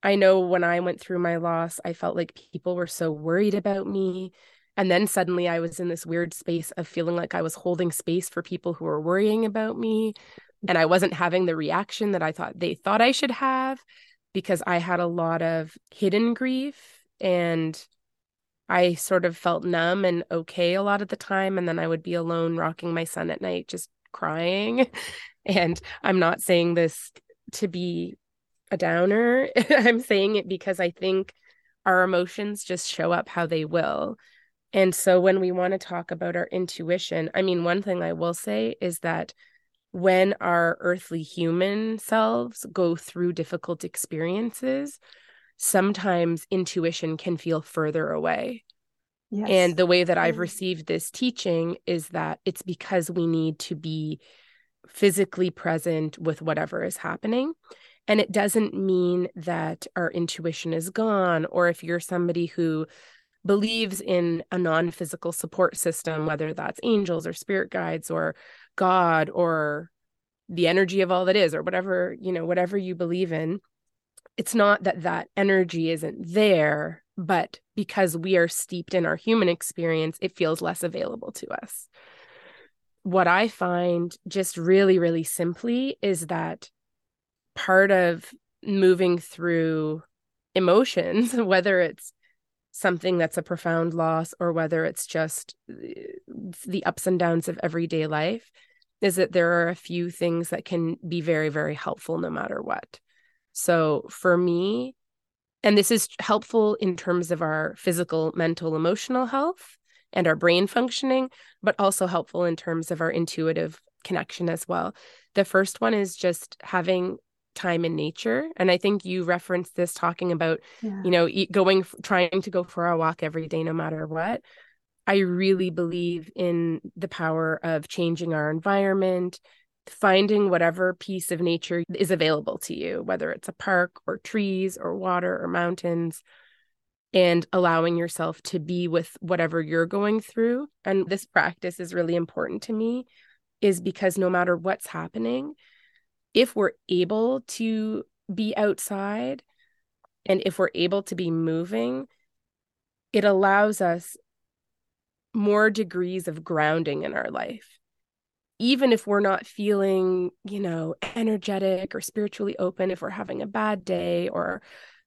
I know when I went through my loss, I felt like people were so worried about me. And then suddenly I was in this weird space of feeling like I was holding space for people who were worrying about me and I wasn't having the reaction that I thought they thought I should have because I had a lot of hidden grief and I sort of felt numb and okay a lot of the time. And then I would be alone rocking my son at night, just crying. And I'm not saying this to be a downer. I'm saying it because I think our emotions just show up how they will. And so when we want to talk about our intuition, I mean, one thing I will say is that when our earthly human selves go through difficult experiences, sometimes intuition can feel further away. Yes. And the way that I've mm. received this teaching is that it's because we need to be physically present with whatever is happening. And it doesn't mean that our intuition is gone, or if you're somebody who believes in a non physical support system, whether that's angels or spirit guides or God or the energy of all that is or whatever, you know, whatever you believe in. It's not that that energy isn't there, but because we are steeped in our human experience, it feels less available to us. What I find just really, really simply is that part of moving through emotions, whether it's something that's a profound loss or whether it's just uh, the ups and downs of everyday life is that there are a few things that can be very, very helpful no matter what. So for me, and this is helpful in terms of our physical, mental, emotional health and our brain functioning, but also helpful in terms of our intuitive connection as well. The first one is just having time in nature and i think you referenced this talking about yeah. you know going trying to go for a walk every day no matter what I really believe in the power of changing our environment, finding whatever piece of nature is available to you, whether it's a park or trees or water or mountains, and allowing yourself to be with whatever you're going through. And this practice is really important to me, is because no matter what's happening, if we're able to be outside and if we're able to be moving, it allows us more degrees of grounding in our life. Even if we're not feeling, you know, energetic or spiritually open, if we're having a bad day or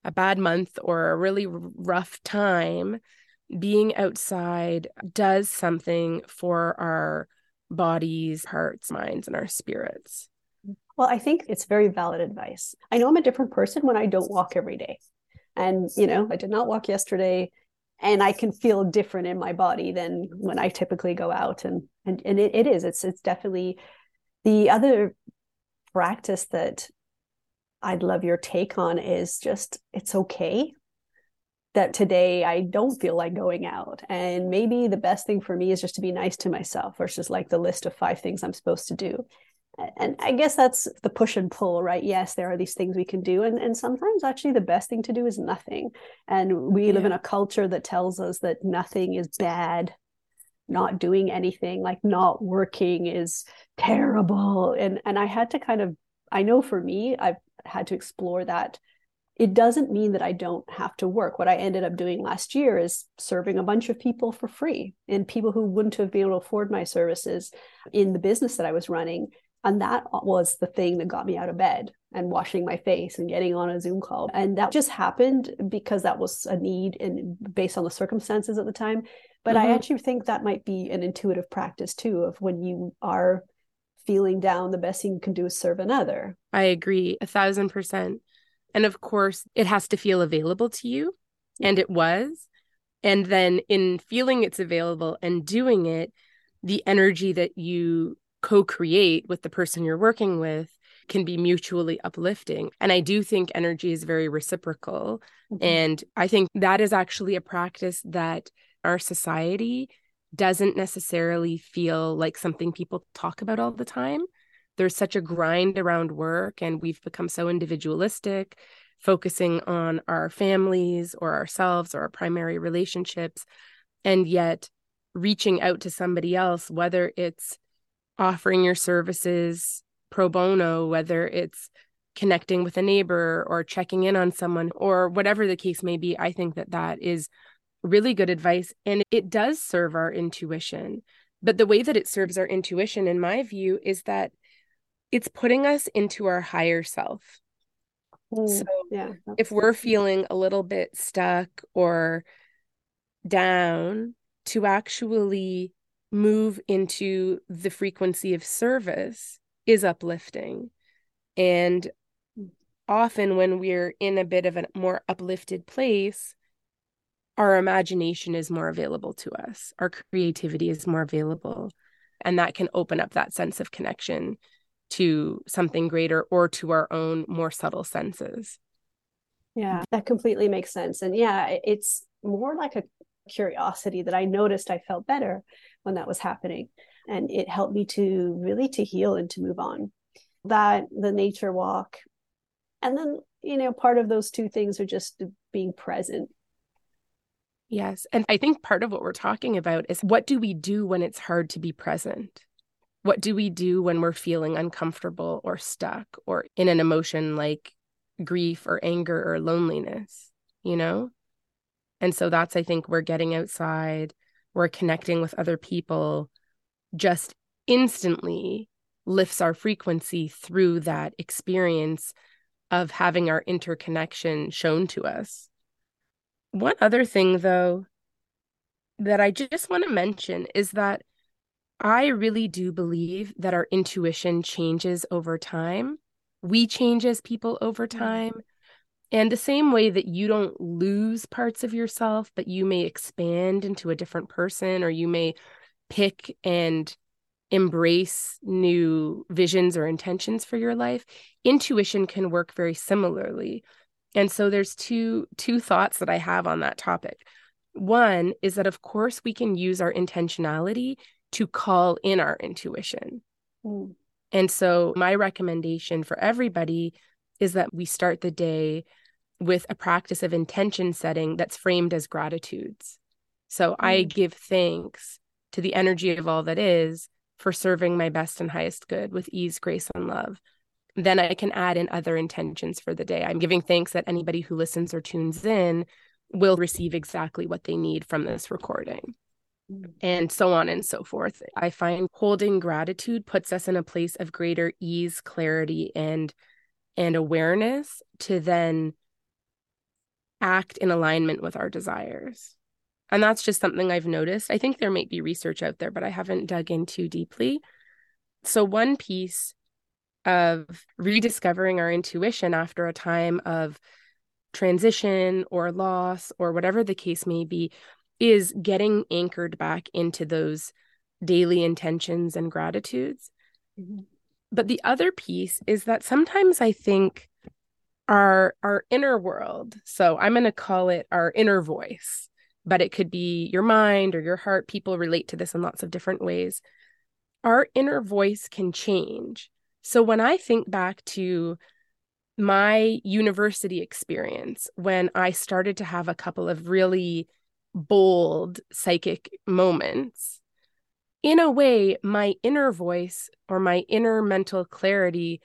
a bad month or a really rough time, being outside does something for our bodies, hearts, minds, and our spirits. Well, I think it's very valid advice. I know I'm a different person when I don't walk every day. And, you know, I did not walk yesterday and I can feel different in my body than when I typically go out. And and, and it, it is, it's it's definitely the other practice that I'd love your take on is just it's okay that today I don't feel like going out. And maybe the best thing for me is just to be nice to myself versus like the list of five things I'm supposed to do. And I guess that's the push and pull, right? Yes, there are these things we can do. And, and sometimes actually the best thing to do is nothing. And we yeah. live in a culture that tells us that nothing is bad, not doing anything, like not working is terrible. And and I had to kind of, I know for me, I've had to explore that it doesn't mean that I don't have to work. What I ended up doing last year is serving a bunch of people for free and people who wouldn't have been able to afford my services in the business that I was running. And that was the thing that got me out of bed and washing my face and getting on a Zoom call. And that just happened because that was a need and based on the circumstances at the time. But mm-hmm. I actually think that might be an intuitive practice too of when you are feeling down, the best thing you can do is serve another. I agree a thousand percent. And of course, it has to feel available to you. And it was. And then in feeling it's available and doing it, the energy that you co create with the person you're working with can be mutually uplifting. And I do think energy is very reciprocal. Mm-hmm. And I think that is actually a practice that our society doesn't necessarily feel like something people talk about all the time. There's such a grind around work and we've become so individualistic focusing on our families or ourselves or our primary relationships and yet reaching out to somebody else whether it's offering your services pro bono whether it's connecting with a neighbor or checking in on someone or whatever the case may be i think that that is really good advice and it does serve our intuition but the way that it serves our intuition in my view is that it's putting us into our higher self. Mm, so yeah, if we're feeling a little bit stuck or down, to actually move into the frequency of service is uplifting. And often when we're in a bit of a more uplifted place, our imagination is more available to us, our creativity is more available. And that can open up that sense of connection to something greater or to our own more subtle senses. Yeah, that completely makes sense. And yeah, it's more like a curiosity that I noticed I felt better when that was happening. And it helped me to really to heal and to move on. That the nature walk. And then, you know, part of those two things are just being present. Yes. And I think part of what we're talking about is what do we do when it's hard to be present? What do we do when we're feeling uncomfortable or stuck or in an emotion like grief or anger or loneliness, you know? And so that's, I think, we're getting outside, we're connecting with other people, just instantly lifts our frequency through that experience of having our interconnection shown to us. One other thing, though, that I just want to mention is that I really do believe that our intuition changes over time. We change as people over mm-hmm. time. And the same way that you don't lose parts of yourself, but you may expand into a different person, or you may pick and embrace new visions or intentions for your life, intuition can work very similarly. And so there's two two thoughts that I have on that topic. One is that of course we can use our intentionality to call in our intuition. Mm. And so, my recommendation for everybody is that we start the day with a practice of intention setting that's framed as gratitudes. So, mm. I give thanks to the energy of all that is for serving my best and highest good with ease, grace, and love. Then I can add in other intentions for the day. I'm giving thanks that anybody who listens or tunes in will receive exactly what they need from this recording and so on and so forth. I find holding gratitude puts us in a place of greater ease, clarity, and and awareness to then act in alignment with our desires. And that's just something I've noticed. I think there might be research out there, but I haven't dug in too deeply. So, one piece of rediscovering our intuition after a time of transition or loss or whatever the case may be is getting anchored back into those daily intentions and gratitudes. Mm-hmm. But the other piece is that sometimes I think our our inner world so i'm going to call it our inner voice but it could be your mind or your heart people relate to this in lots of different ways our inner voice can change so when i think back to my university experience when i started to have a couple of really bold psychic moments in a way my inner voice or my inner mental clarity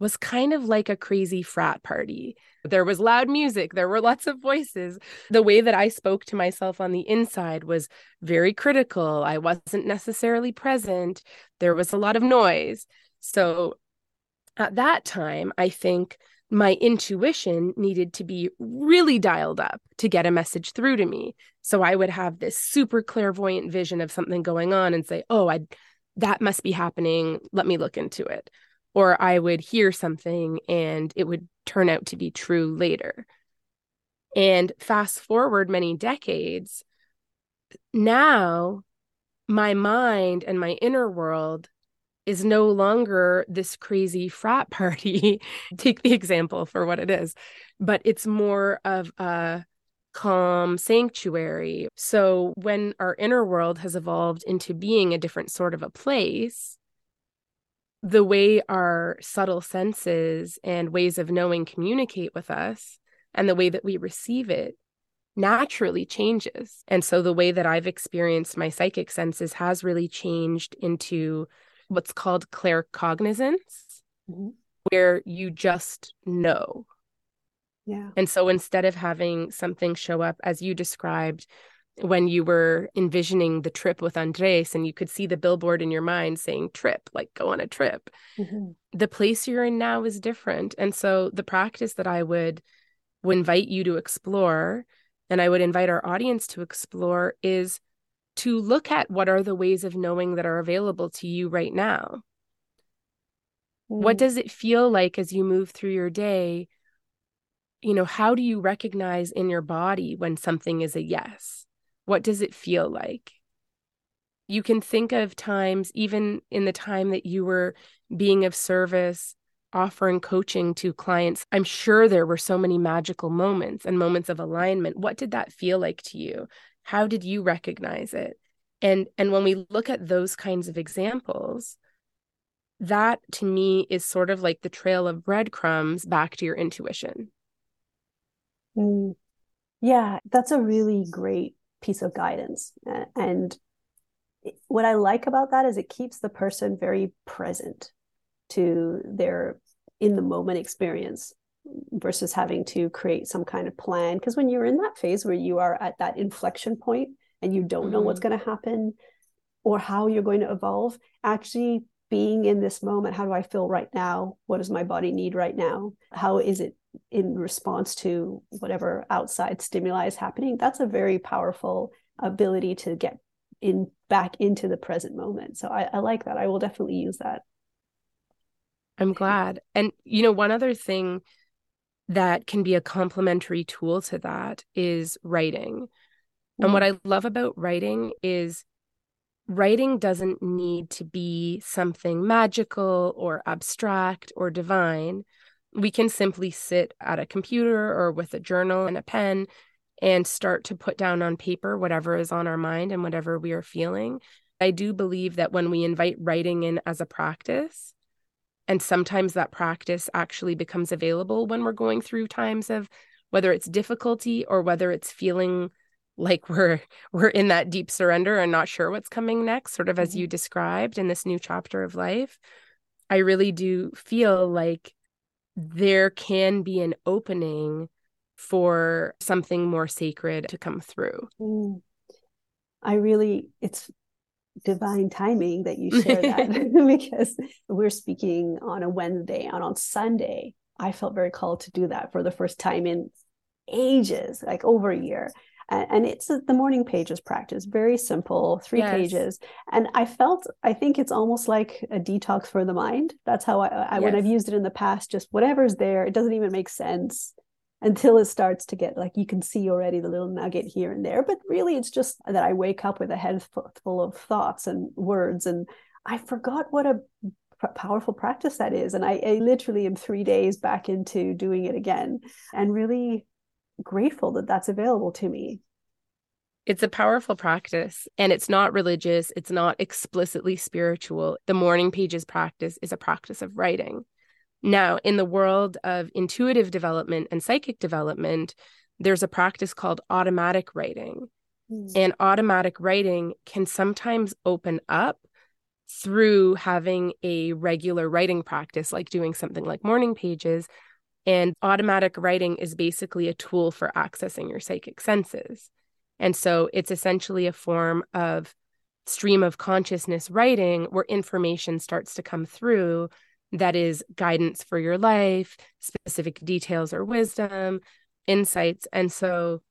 was kind of like a crazy frat party. There was loud music, there were lots of voices. The way that I spoke to myself on the inside was very critical. I wasn't necessarily present, there was a lot of noise. So at that time, I think my intuition needed to be really dialed up to get a message through to me. So I would have this super clairvoyant vision of something going on and say, "Oh, I that must be happening. Let me look into it." or I would hear something and it would turn out to be true later. And fast forward many decades, now my mind and my inner world is no longer this crazy frat party. Take the example for what it is, but it's more of a calm sanctuary. So when our inner world has evolved into being a different sort of a place, the way our subtle senses and ways of knowing communicate with us and the way that we receive it naturally changes. And so the way that I've experienced my psychic senses has really changed into what's called claircognizance, mm-hmm. where you just know. Yeah. And so instead of having something show up as you described, when you were envisioning the trip with Andres and you could see the billboard in your mind saying trip, like go on a trip. Mm-hmm. The place you're in now is different. And so the practice that I would, would invite you to explore and I would invite our audience to explore is to look at what are the ways of knowing that are available to you right now. Mm. What does it feel like as you move through your day? You know, how do you recognize in your body when something is a yes? What does it feel like? You can think of times, even in the time that you were being of service, offering coaching to clients. I'm sure there were so many magical moments and moments of alignment. What did that feel like to you? How did you recognize it? And and when we look at those kinds of examples, that to me is sort of like the trail of breadcrumbs back to your intuition. Mm. Yeah, that's a really great piece of guidance. And what I like about that is it keeps the person very present to their in the moment experience versus having to create some kind of plan. Because when you're in that phase where you are at that inflection point and you don't mm-hmm. know what's mm-hmm. going to happen or how you're going to evolve, actually being in this moment, how do I feel right now? What does my body need right now? How is it in response to whatever outside stimuli is happening that's a very powerful ability to get in back into the present moment so I, I like that i will definitely use that i'm glad and you know one other thing that can be a complementary tool to that is writing mm. and what i love about writing is writing doesn't need to be something magical or abstract or divine we can simply sit at a computer or with a journal and a pen and start to put down on paper whatever is on our mind and whatever we are feeling. I do believe that when we invite writing in as a practice, and sometimes that practice actually becomes available when we're going through times of whether it's difficulty or whether it's feeling like we're we're in that deep surrender and not sure what's coming next sort of as mm-hmm. you described in this new chapter of life i really do feel like there can be an opening for something more sacred to come through. I really, it's divine timing that you share that because we're speaking on a Wednesday and on Sunday. I felt very called to do that for the first time in ages, like over a year and it's the morning pages practice very simple three yes. pages and i felt i think it's almost like a detox for the mind that's how i, I yes. when i've used it in the past just whatever's there it doesn't even make sense until it starts to get like you can see already the little nugget here and there but really it's just that i wake up with a head full of thoughts and words and i forgot what a powerful practice that is. And I, I literally am three days back into doing it again and really grateful that that's available to me. It's a powerful practice and it's not religious, it's not explicitly spiritual. The morning pages practice is a practice of writing. Now, in the world of intuitive development and psychic development, there's a practice called automatic writing. Mm. And automatic writing can sometimes open up through having a regular writing practice, like doing something like morning pages. And automatic writing is basically a tool for accessing your psychic senses. And so it's essentially a form of stream of consciousness writing where information starts to come through that is guidance for your life, specific details or wisdom, insights. And so,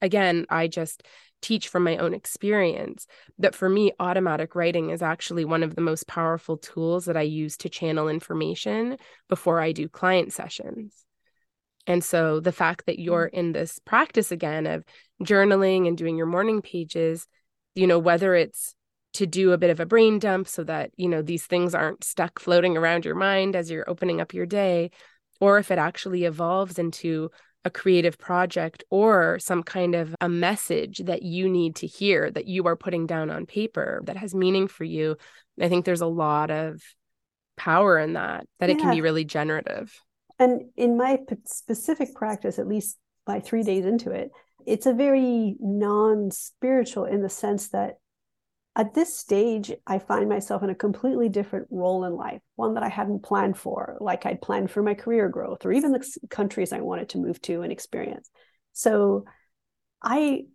again, I just teach from my own experience that for me, automatic writing is actually one of the most powerful tools that I use to channel information before I do client sessions. And so the fact that you're mm. in this practice again of journaling and doing your morning pages, you know, whether it's to do a bit of a brain dump so that, you know, these things aren't stuck floating around your mind as you're opening up your day, or if it actually evolves into a creative project or some kind of a message that you need to hear that you are putting down on paper that has meaning for you i think there's a lot of power in that that yeah. it can be really generative and in my specific practice at least by 3 days into it it's a very non-spiritual in the sense that at this stage, I find myself in a completely different role in life, one that I hadn't planned for, like I'd planned for my career growth or even the countries I wanted to move to and experience. So I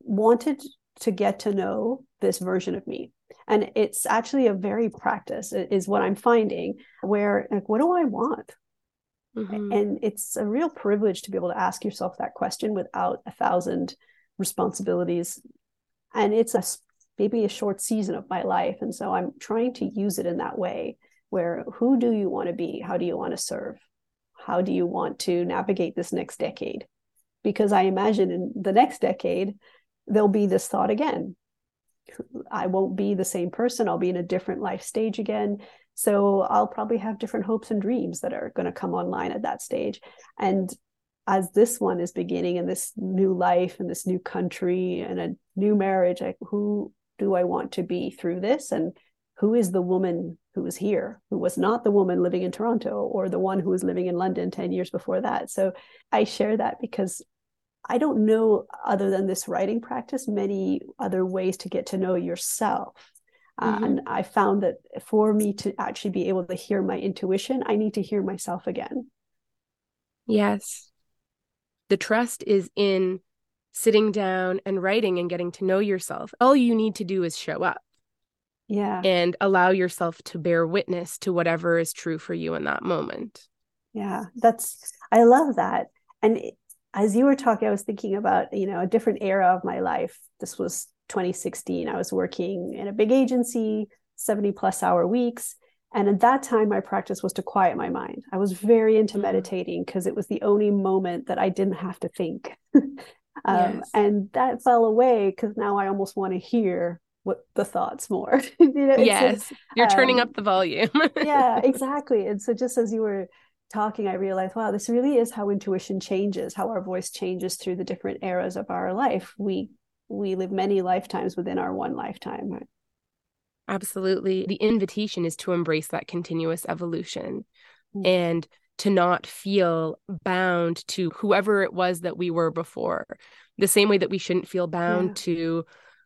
wanted to get to know this version of me. And it's actually a very practice, is what I'm finding, where, like, what do I want? Mm-hmm. And it's a real privilege to be able to ask yourself that question without a thousand responsibilities. And it's a maybe a short season of my life. And so I'm trying to use it in that way where who do you want to be? How do you want to serve? How do you want to navigate this next decade? Because I imagine in the next decade, there'll be this thought again. I won't be the same person. I'll be in a different life stage again. So I'll probably have different hopes and dreams that are going to come online at that stage. And as this one is beginning in this new life and this new country and a new marriage, like who do I want to be through this? And who is the woman who was here, who was not the woman living in Toronto or the one who was living in London 10 years before that? So I share that because I don't know, other than this writing practice, many other ways to get to know yourself. Mm-hmm. Uh, and I found that for me to actually be able to hear my intuition, I need to hear myself again. Yes. The trust is in sitting down and writing and getting to know yourself. All you need to do is show up. Yeah. And allow yourself to bear witness to whatever is true for you in that moment. Yeah. That's, I love that. And as you were talking, I was thinking about, you know, a different era of my life. This was 2016. I was working in a big agency, 70 plus hour weeks. And at that time, my practice was to quiet my mind. I was very into mm-hmm. meditating because it was the only moment that I didn't have to think. Um, yes. And that fell away because now I almost want to hear what the thoughts more. you know, yes, you're um, turning up the volume. yeah, exactly. And so just as you were talking, I realized, wow, this really is how intuition changes, how our voice changes through the different eras of our life. We we live many lifetimes within our one lifetime. Absolutely. The invitation is to embrace that continuous evolution. Mm-hmm. And to not feel bound to whoever it was that we were before. The same way that we shouldn't feel bound yeah. to,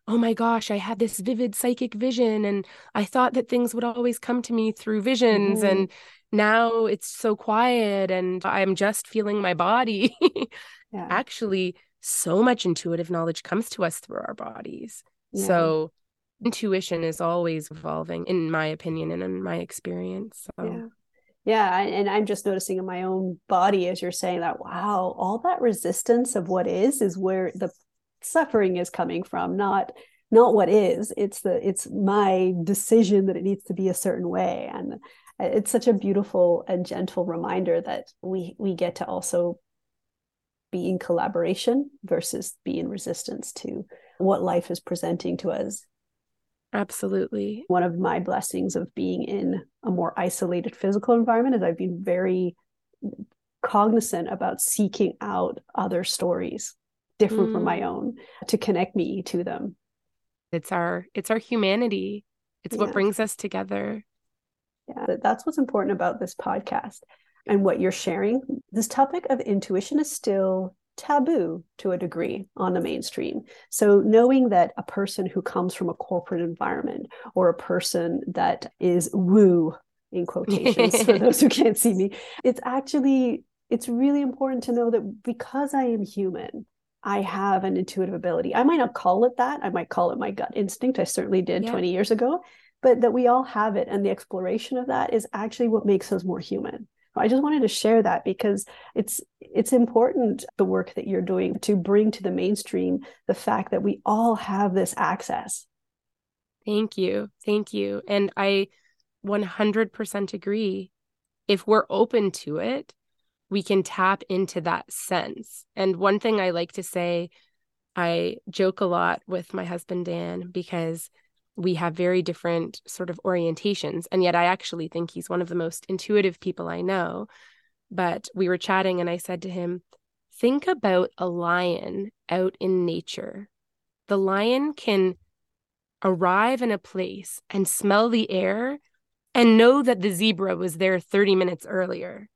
oh my gosh, I had this vivid psychic vision and I thought that things would always come to me through visions. Mm-hmm. And now it's so quiet and I'm just feeling my body. yeah. Actually, so much intuitive knowledge comes to us through our bodies. Yeah. So, intuition is always evolving, in my opinion and in my experience. So. Yeah yeah and i'm just noticing in my own body as you're saying that wow all that resistance of what is is where the suffering is coming from not not what is. It's the it's my decision that it needs to be a certain way. And it's such a beautiful and gentle reminder that we we get to also be in collaboration versus be in resistance to what life is presenting to us Absolutely. One of my blessings of being in a more isolated physical environment is I've been very cognizant about seeking out other stories different mm. from my mm. own to connect me to them. It's our it's our humanity. It's yeah. what brings us together. Yeah, that's what's important about this podcast and what you're sharing. This topic of intuition is still taboo to a degree on the mainstream. So, knowing that a person who comes from a corporate environment or a person that is woo in quotations for those who can't see me, it's actually it's really important to know that because I am human, I have an intuitive ability. I might not call it that. I might call it my gut instinct. I certainly did yeah. 20 years ago, but that we all have it. And the exploration of that is actually what makes us more human. I just wanted to share that because it's it's important the work that you're doing to bring to the mainstream the fact that we all have this access. Thank you. Thank you. And I 100% agree. If we're open to it, we can tap into that sense. And one thing I like to say, I joke a lot with my husband Dan because we have very different sort of orientations. And yet I actually think he's one of the most intuitive people I know. But we were chatting and I said to him, Think about a lion out in nature. The lion can arrive in a place and smell the air and know that the zebra was there 30 minutes earlier.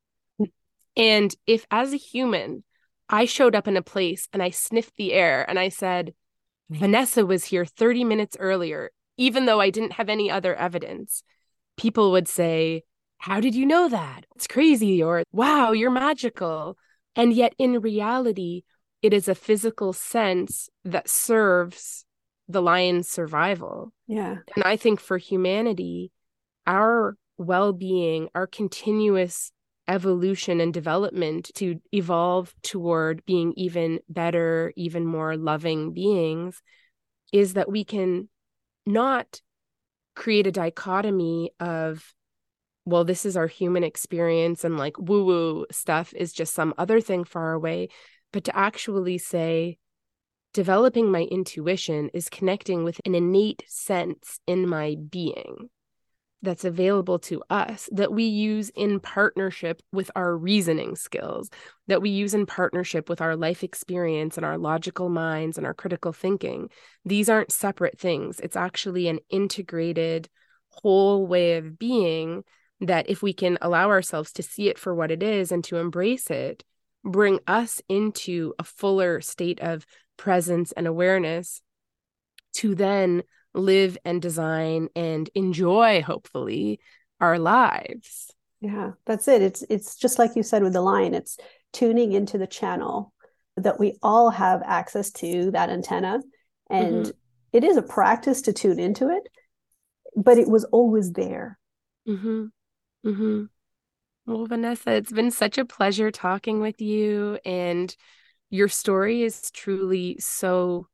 And if, as a human, I showed up in a place and I sniffed the air and I said, Vanessa was here 30 minutes earlier, even though I didn't have any other evidence, people would say, How did you know that? It's crazy, or Wow, you're magical. And yet, in reality, it is a physical sense that serves the lion's survival. Yeah. And I think for humanity, our well being, our continuous evolution and development to evolve toward being even better, even more loving beings is that we can not create a dichotomy of well this is our human experience and like woo woo stuff is just some other thing far away but to actually say developing my intuition is connecting with an innate sense in my being that's available to us that we use in partnership with our reasoning skills, that we use in partnership with our life experience and our logical minds and our critical thinking. These aren't separate things. It's actually an integrated whole way of being that if we can allow ourselves to see it for what it is and to embrace it, bring us into a fuller state of presence and awareness to then live and design and enjoy hopefully our lives yeah that's it it's it's just like you said with the line it's tuning into the channel that we all have access to that antenna and mm-hmm. it is a practice to tune into it but it was always there mm-hmm. Mm-hmm. well vanessa it's been such a pleasure talking with you and your story is truly so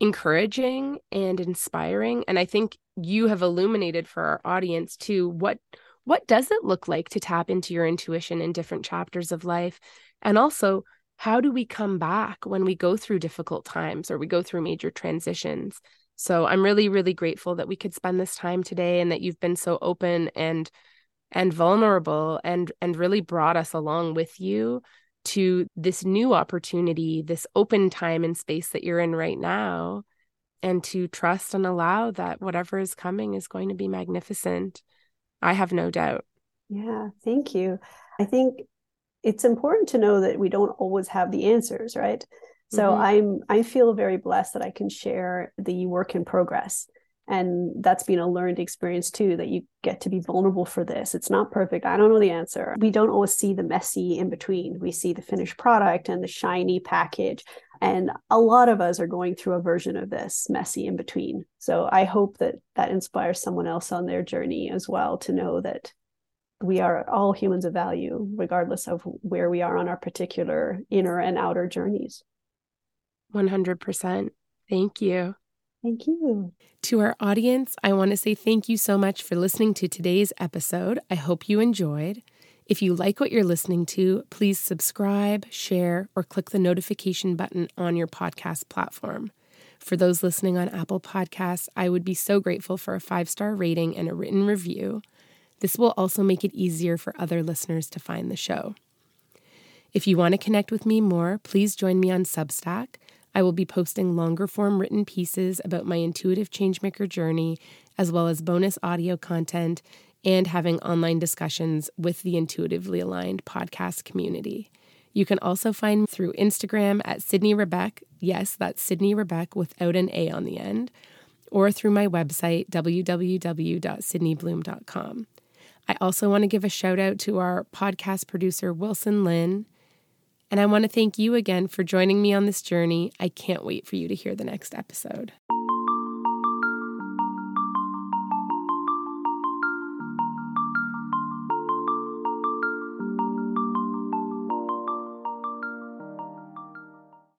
encouraging and inspiring and i think you have illuminated for our audience too what what does it look like to tap into your intuition in different chapters of life? And also how do we come back when we go through difficult times or we go through major transitions? So i'm really really grateful that we could spend this time today and that you've been so open and and vulnerable and and really brought us along with you to this new opportunity, this open time and space that you're in right now, and to trust and allow that whatever is coming is going to be magnificent. I have no doubt. Yeah, thank you. I think it's important to know that we don't always have the answers, right? So mm-hmm. I'm I feel very blessed that I can share the work in progress and that's been a learned experience too that you get to be vulnerable for this. It's not perfect. I don't know the answer. We don't always see the messy in between. We see the finished product and the shiny package. And a lot of us are going through a version of this messy in between. So i hope that that inspires someone else on their journey as well to know that we are all humans of value regardless of where we are on our particular inner and outer journeys. 100% thank you Thank you. To our audience, I want to say thank you so much for listening to today's episode. I hope you enjoyed. If you like what you're listening to, please subscribe, share, or click the notification button on your podcast platform. For those listening on Apple Podcasts, I would be so grateful for a five star rating and a written review. This will also make it easier for other listeners to find the show. If you want to connect with me more, please join me on Substack. I will be posting longer form written pieces about my intuitive changemaker journey, as well as bonus audio content and having online discussions with the intuitively aligned podcast community. You can also find me through Instagram at Sydney Rebeck. Yes, that's Sydney Rebeck without an A on the end, or through my website, www.sydneybloom.com. I also want to give a shout out to our podcast producer, Wilson Lynn. And I want to thank you again for joining me on this journey. I can't wait for you to hear the next episode.